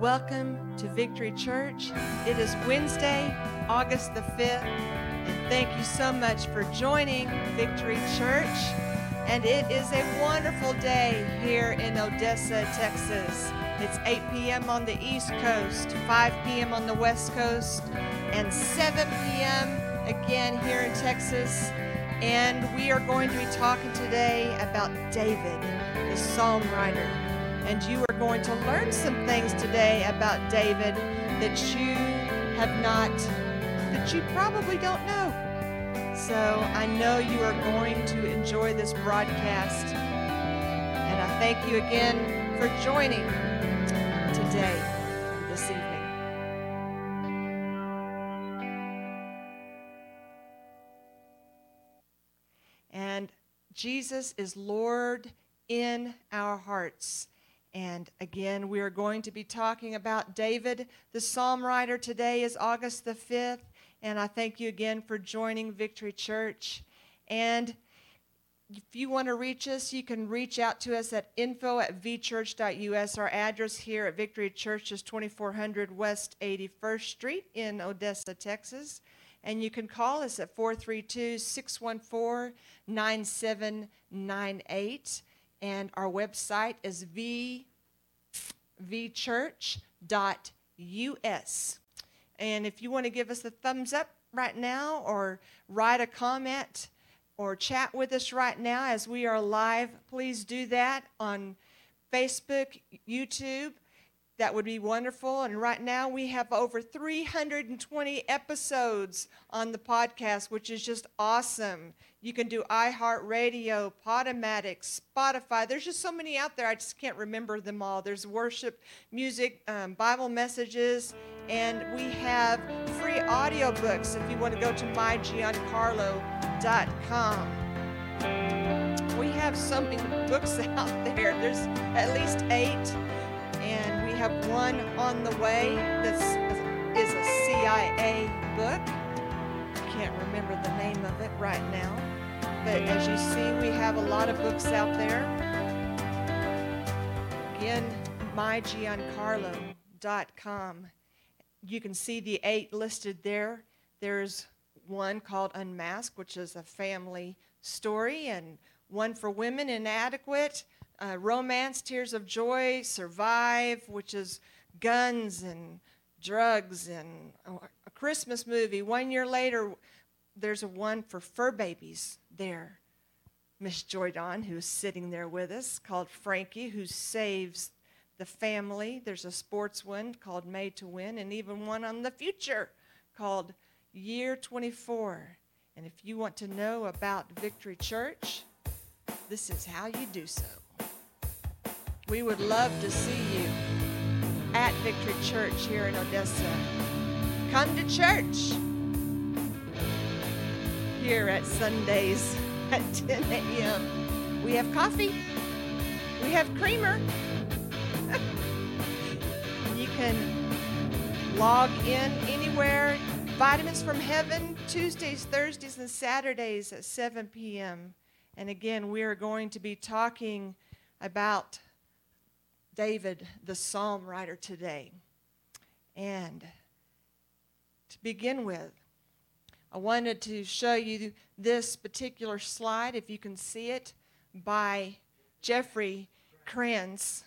Welcome to Victory Church. It is Wednesday, August the 5th, and thank you so much for joining Victory Church. And it is a wonderful day here in Odessa, Texas. It's 8 p.m. on the East Coast, 5 p.m. on the West Coast, and 7 p.m. again here in Texas. And we are going to be talking today about David, the psalm writer. And you are going to learn some things today about David that you have not, that you probably don't know. So I know you are going to enjoy this broadcast. And I thank you again for joining today, this evening. And Jesus is Lord in our hearts. And again, we are going to be talking about David, the psalm writer. Today is August the 5th. And I thank you again for joining Victory Church. And if you want to reach us, you can reach out to us at info at vchurch.us. Our address here at Victory Church is 2400 West 81st Street in Odessa, Texas. And you can call us at 432 614 9798. And our website is v, vchurch.us. And if you want to give us a thumbs up right now or write a comment, or chat with us right now as we are live, please do that on Facebook, YouTube. That would be wonderful. And right now we have over 320 episodes on the podcast, which is just awesome. You can do iHeartRadio, Podomatic, Spotify. There's just so many out there. I just can't remember them all. There's worship, music, um, Bible messages, and we have free audiobooks if you want to go to mygiancarlo.com. We have so many books out there. There's at least eight, have one on the way This is a CIA book. I can't remember the name of it right now. But as you see, we have a lot of books out there. Again, mygiancarlo.com you can see the eight listed there. There's one called Unmasked, which is a family story, and one for women, Inadequate, uh, Romance, Tears of Joy, Survive, which is guns and drugs, and a Christmas movie. One year later, there's a one for fur babies there. Miss Joy Dawn, who's sitting there with us, called Frankie, who saves the family. There's a sports one called Made to Win, and even one on the future called Year 24. And if you want to know about Victory Church, this is how you do so. We would love to see you at Victory Church here in Odessa. Come to church here at Sundays at 10 a.m. We have coffee, we have creamer you can log in anywhere. Vitamins from Heaven, Tuesdays, Thursdays, and Saturdays at 7 p.m. And again, we are going to be talking about David, the psalm writer, today. And to begin with, I wanted to show you this particular slide, if you can see it, by Jeffrey Kranz.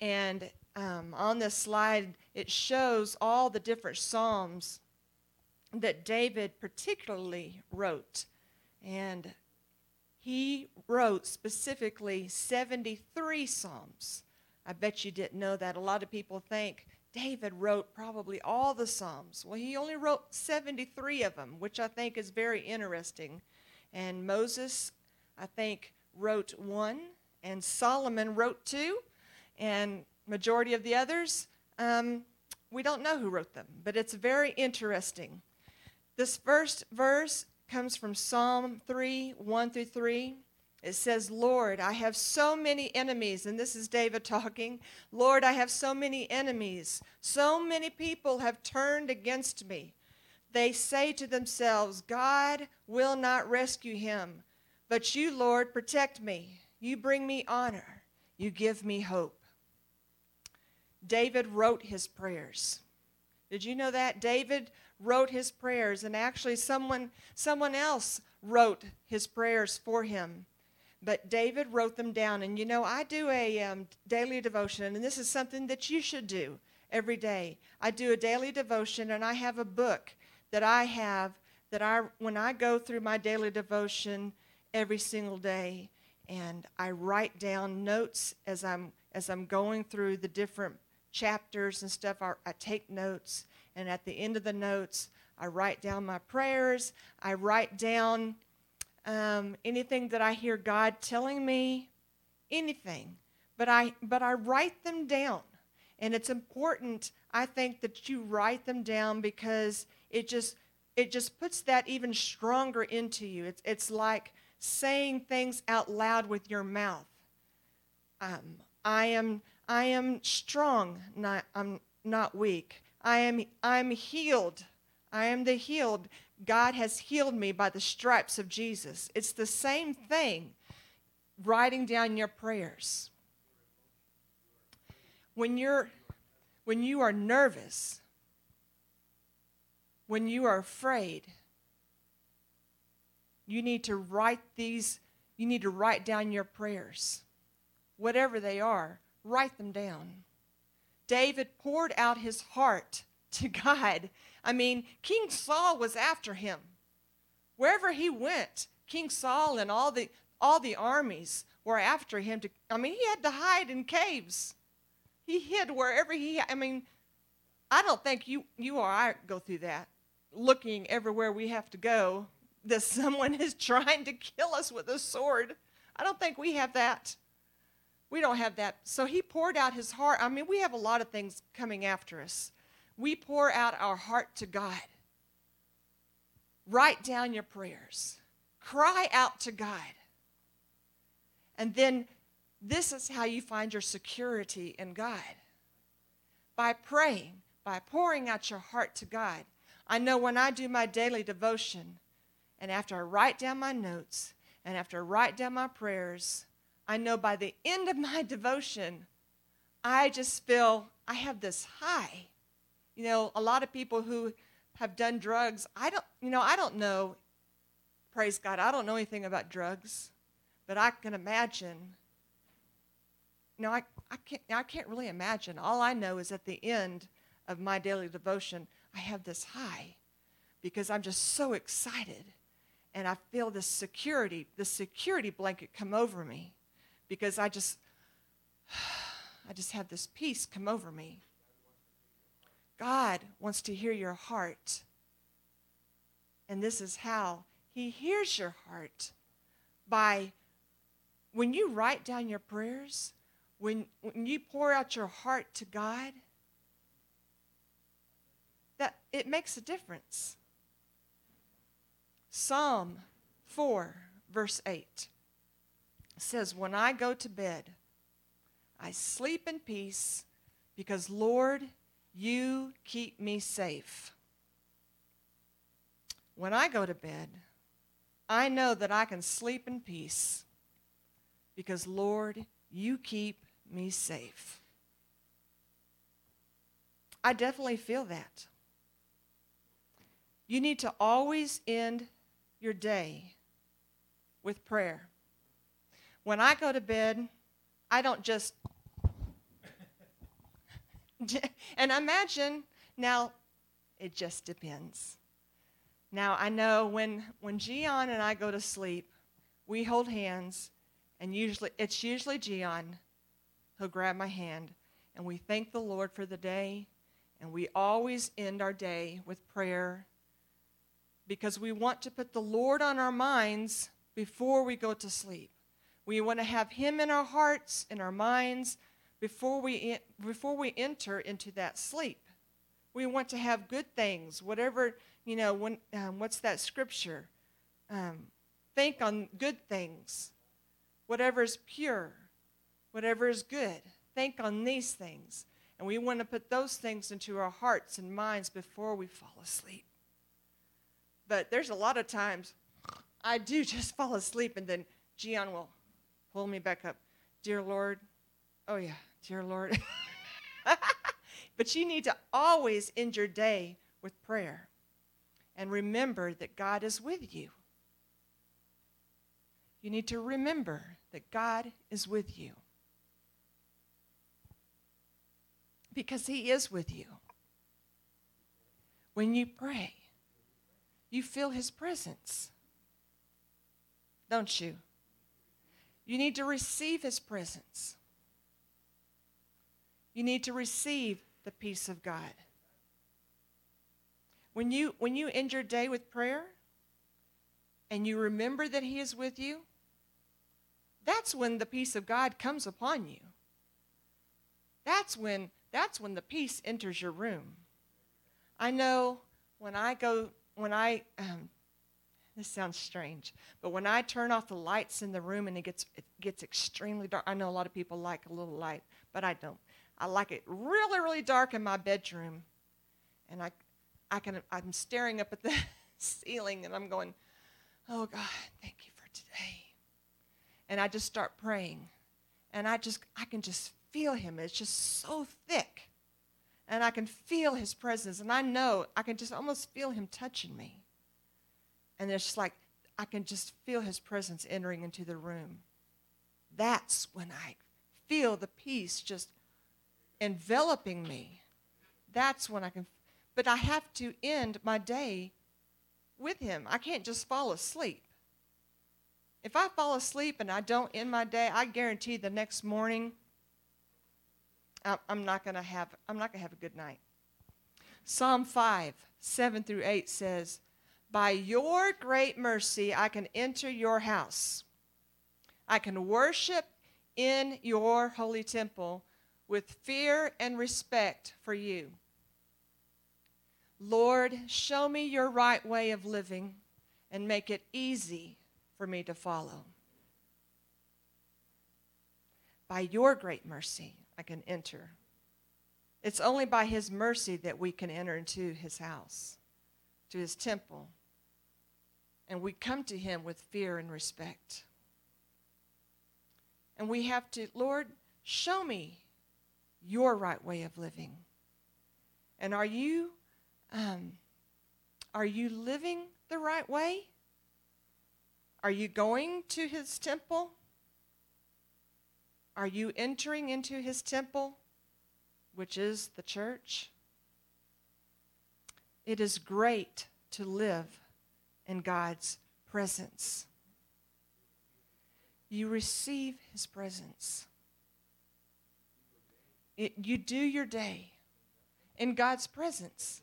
And um, on this slide, it shows all the different Psalms that David particularly wrote. And he wrote specifically 73 Psalms. I bet you didn't know that. A lot of people think David wrote probably all the Psalms. Well, he only wrote 73 of them, which I think is very interesting. And Moses, I think, wrote one, and Solomon wrote two. And majority of the others, um, we don't know who wrote them, but it's very interesting. This first verse comes from Psalm 3 1 through 3. It says, Lord, I have so many enemies. And this is David talking. Lord, I have so many enemies. So many people have turned against me. They say to themselves, God will not rescue him. But you, Lord, protect me. You bring me honor. You give me hope. David wrote his prayers. Did you know that? David wrote his prayers, and actually, someone, someone else wrote his prayers for him. But David wrote them down. And you know, I do a um, daily devotion, and this is something that you should do every day. I do a daily devotion, and I have a book that I have that I, when I go through my daily devotion every single day, and I write down notes as I'm as I'm going through the different chapters and stuff. I, I take notes, and at the end of the notes, I write down my prayers. I write down um, anything that I hear God telling me, anything. But I but I write them down, and it's important. I think that you write them down because it just it just puts that even stronger into you. It's it's like saying things out loud with your mouth. Um, I am I am strong, not I'm not weak. I am I'm healed. I am the healed. God has healed me by the stripes of Jesus. It's the same thing writing down your prayers. When you're when you are nervous, when you are afraid, you need to write these you need to write down your prayers. Whatever they are, write them down. David poured out his heart to God I mean, King Saul was after him. Wherever he went, King Saul and all the all the armies were after him to I mean, he had to hide in caves. He hid wherever he I mean, I don't think you you or I go through that looking everywhere we have to go that someone is trying to kill us with a sword. I don't think we have that. We don't have that. So he poured out his heart. I mean, we have a lot of things coming after us we pour out our heart to God. Write down your prayers, cry out to God. And then this is how you find your security in God by praying, by pouring out your heart to God. I know when I do my daily devotion, and after I write down my notes, and after I write down my prayers, I know by the end of my devotion, I just feel I have this high you know, a lot of people who have done drugs, I don't, you know, I don't know, praise God, I don't know anything about drugs, but I can imagine. You know, I, I, can't, I can't really imagine. All I know is at the end of my daily devotion, I have this high because I'm just so excited. And I feel this security, this security blanket come over me because I just, I just have this peace come over me. God wants to hear your heart. And this is how He hears your heart by when you write down your prayers, when, when you pour out your heart to God, that it makes a difference. Psalm 4, verse 8 says, When I go to bed, I sleep in peace because, Lord, you keep me safe. When I go to bed, I know that I can sleep in peace because, Lord, you keep me safe. I definitely feel that. You need to always end your day with prayer. When I go to bed, I don't just and imagine now, it just depends. Now I know when when Gian and I go to sleep, we hold hands, and usually it's usually Gian who'll grab my hand, and we thank the Lord for the day, and we always end our day with prayer because we want to put the Lord on our minds before we go to sleep. We want to have Him in our hearts, in our minds, before we, before we enter into that sleep. We want to have good things, whatever, you know, when, um, what's that scripture? Um, think on good things, whatever is pure, whatever is good. Think on these things. And we want to put those things into our hearts and minds before we fall asleep. But there's a lot of times I do just fall asleep, and then Gian will pull me back up. Dear Lord, oh yeah, Dear Lord. But you need to always end your day with prayer and remember that God is with you. You need to remember that God is with you. Because He is with you. When you pray, you feel His presence, don't you? You need to receive His presence. You need to receive the peace of God. When you, when you end your day with prayer and you remember that He is with you, that's when the peace of God comes upon you. That's when, that's when the peace enters your room. I know when I go, when I, um, this sounds strange, but when I turn off the lights in the room and it gets, it gets extremely dark, I know a lot of people like a little light, but I don't. I like it really, really dark in my bedroom. And I, I can, I'm staring up at the ceiling and I'm going, oh God, thank you for today. And I just start praying. And I just, I can just feel him. It's just so thick. And I can feel his presence. And I know, I can just almost feel him touching me. And it's like, I can just feel his presence entering into the room. That's when I feel the peace just enveloping me. That's when I can, but I have to end my day with Him. I can't just fall asleep. If I fall asleep and I don't end my day, I guarantee the next morning I'm not going to have I'm not going to have a good night. Psalm 5, 7 through 8 says, By your great mercy I can enter your house. I can worship in your holy temple with fear and respect for you. Lord, show me your right way of living and make it easy for me to follow. By your great mercy, I can enter. It's only by his mercy that we can enter into his house, to his temple. And we come to him with fear and respect. And we have to, Lord, show me your right way of living. And are you um, are you living the right way? Are you going to his temple? Are you entering into his temple, which is the church? It is great to live in God's presence. You receive his presence. It, you do your day in God's presence.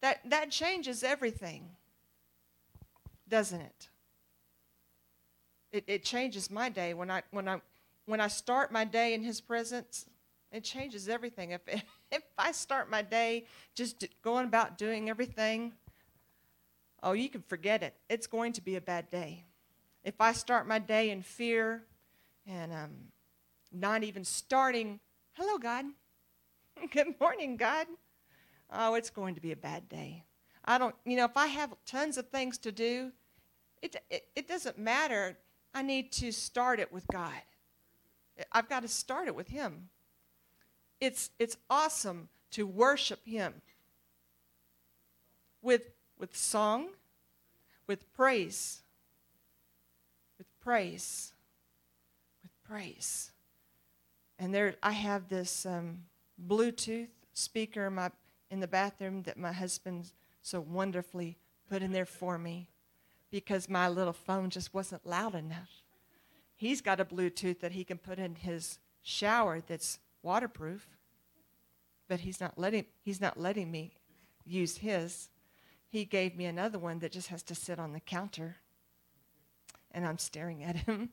That, that changes everything, doesn't it? It, it changes my day when I, when, I, when I start my day in His presence. It changes everything. If, if I start my day just going about doing everything, oh, you can forget it. It's going to be a bad day. If I start my day in fear and um, not even starting Hello, God. Good morning, God. Oh, it's going to be a bad day. I don't, you know, if I have tons of things to do, it, it, it doesn't matter. I need to start it with God. I've got to start it with Him. It's, it's awesome to worship Him with, with song, with praise, with praise, with praise. And there, I have this um, Bluetooth speaker in, my, in the bathroom that my husband so wonderfully put in there for me because my little phone just wasn't loud enough. He's got a Bluetooth that he can put in his shower that's waterproof, but he's not letting, he's not letting me use his. He gave me another one that just has to sit on the counter, and I'm staring at him.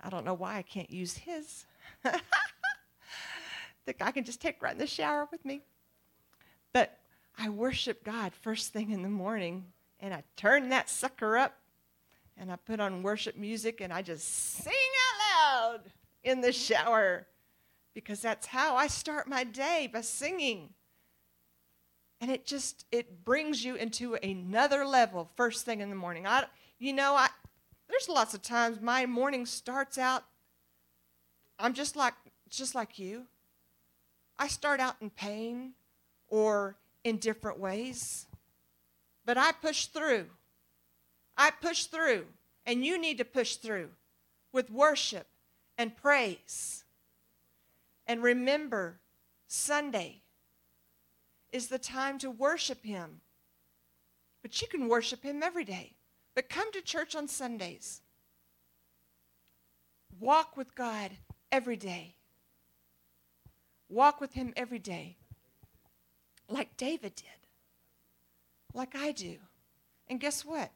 I don't know why I can't use his. that I can just take right in the shower with me. But I worship God first thing in the morning, and I turn that sucker up, and I put on worship music, and I just sing out loud in the shower because that's how I start my day by singing. And it just it brings you into another level first thing in the morning. I you know, I there's lots of times my morning starts out I'm just like just like you. I start out in pain or in different ways. But I push through. I push through, and you need to push through with worship and praise. And remember, Sunday is the time to worship Him. But you can worship Him every day. But come to church on Sundays. Walk with God every day. Walk with Him every day, like David did, like I do. And guess what?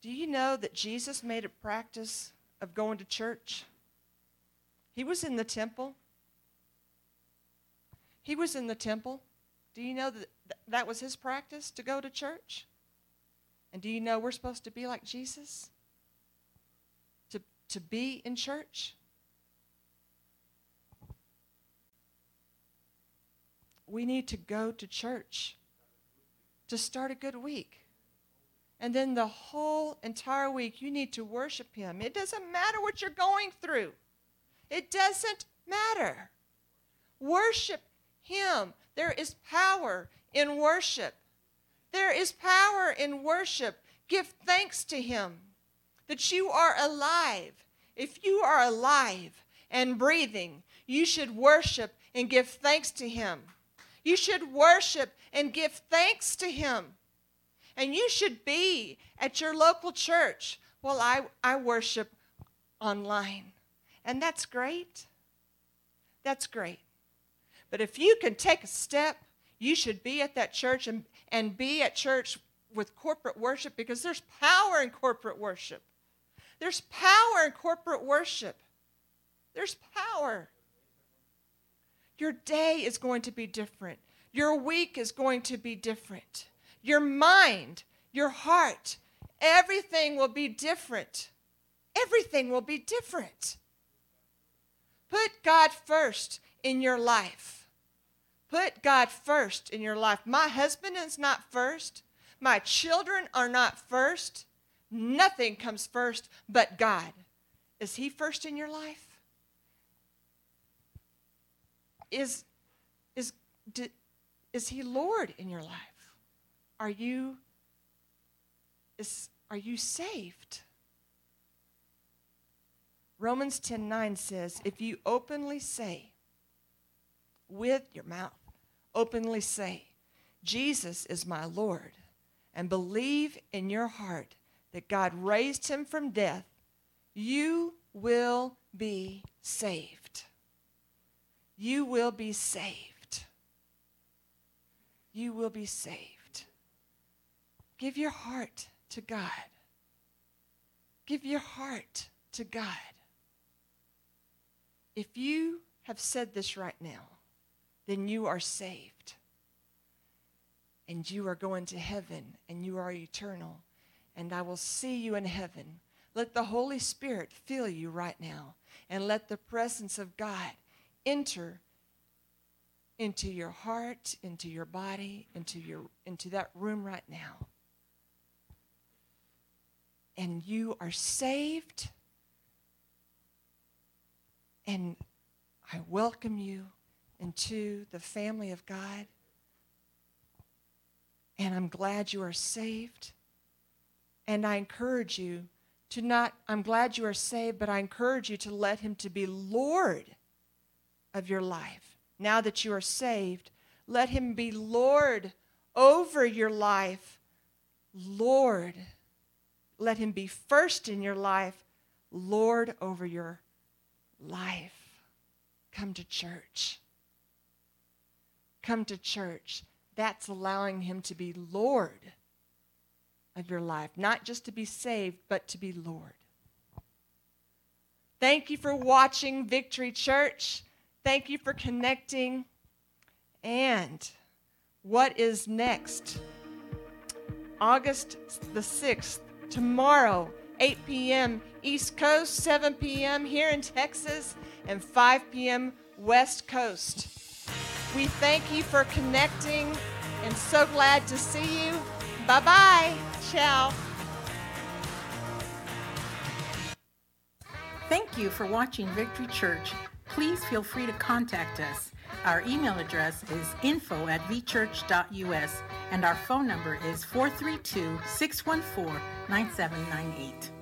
Do you know that Jesus made a practice of going to church? He was in the temple. He was in the temple. Do you know that that was his practice to go to church? And do you know we're supposed to be like Jesus? To, to be in church? We need to go to church to start a good week. And then the whole entire week, you need to worship Him. It doesn't matter what you're going through, it doesn't matter. Worship Him. There is power in worship. There is power in worship. Give thanks to Him that you are alive. If you are alive and breathing, you should worship and give thanks to Him. You should worship and give thanks to Him. And you should be at your local church. Well, I, I worship online. And that's great. That's great. But if you can take a step, you should be at that church and, and be at church with corporate worship because there's power in corporate worship. There's power in corporate worship. There's power. Your day is going to be different. Your week is going to be different. Your mind, your heart, everything will be different. Everything will be different. Put God first in your life. Put God first in your life. My husband is not first. My children are not first. Nothing comes first but God. Is He first in your life? Is, is, is He Lord in your life? Are you, is, are you saved? Romans 10 9 says, If you openly say with your mouth, openly say, Jesus is my Lord, and believe in your heart that God raised him from death, you will be saved you will be saved. You will be saved. Give your heart to God. Give your heart to God. If you have said this right now, then you are saved. And you are going to heaven and you are eternal. And I will see you in heaven. Let the Holy Spirit fill you right now. And let the presence of God enter into your heart, into your body, into your into that room right now. And you are saved. And I welcome you into the family of God. And I'm glad you are saved. And I encourage you to not, I'm glad you are saved, but I encourage you to let him to be Lord of your life. Now that you are saved, let him be Lord over your life. Lord. Let him be first in your life, Lord over your life. Come to church. Come to church. That's allowing him to be Lord of your life, not just to be saved, but to be Lord. Thank you for watching Victory Church. Thank you for connecting. And what is next? August the 6th, tomorrow, 8 p.m. East Coast, 7 p.m. here in Texas, and 5 p.m. West Coast. We thank you for connecting and so glad to see you. Bye bye. Ciao. Thank you for watching Victory Church please feel free to contact us Our email address is info at vchurch.us and our phone number is 432 614 9798.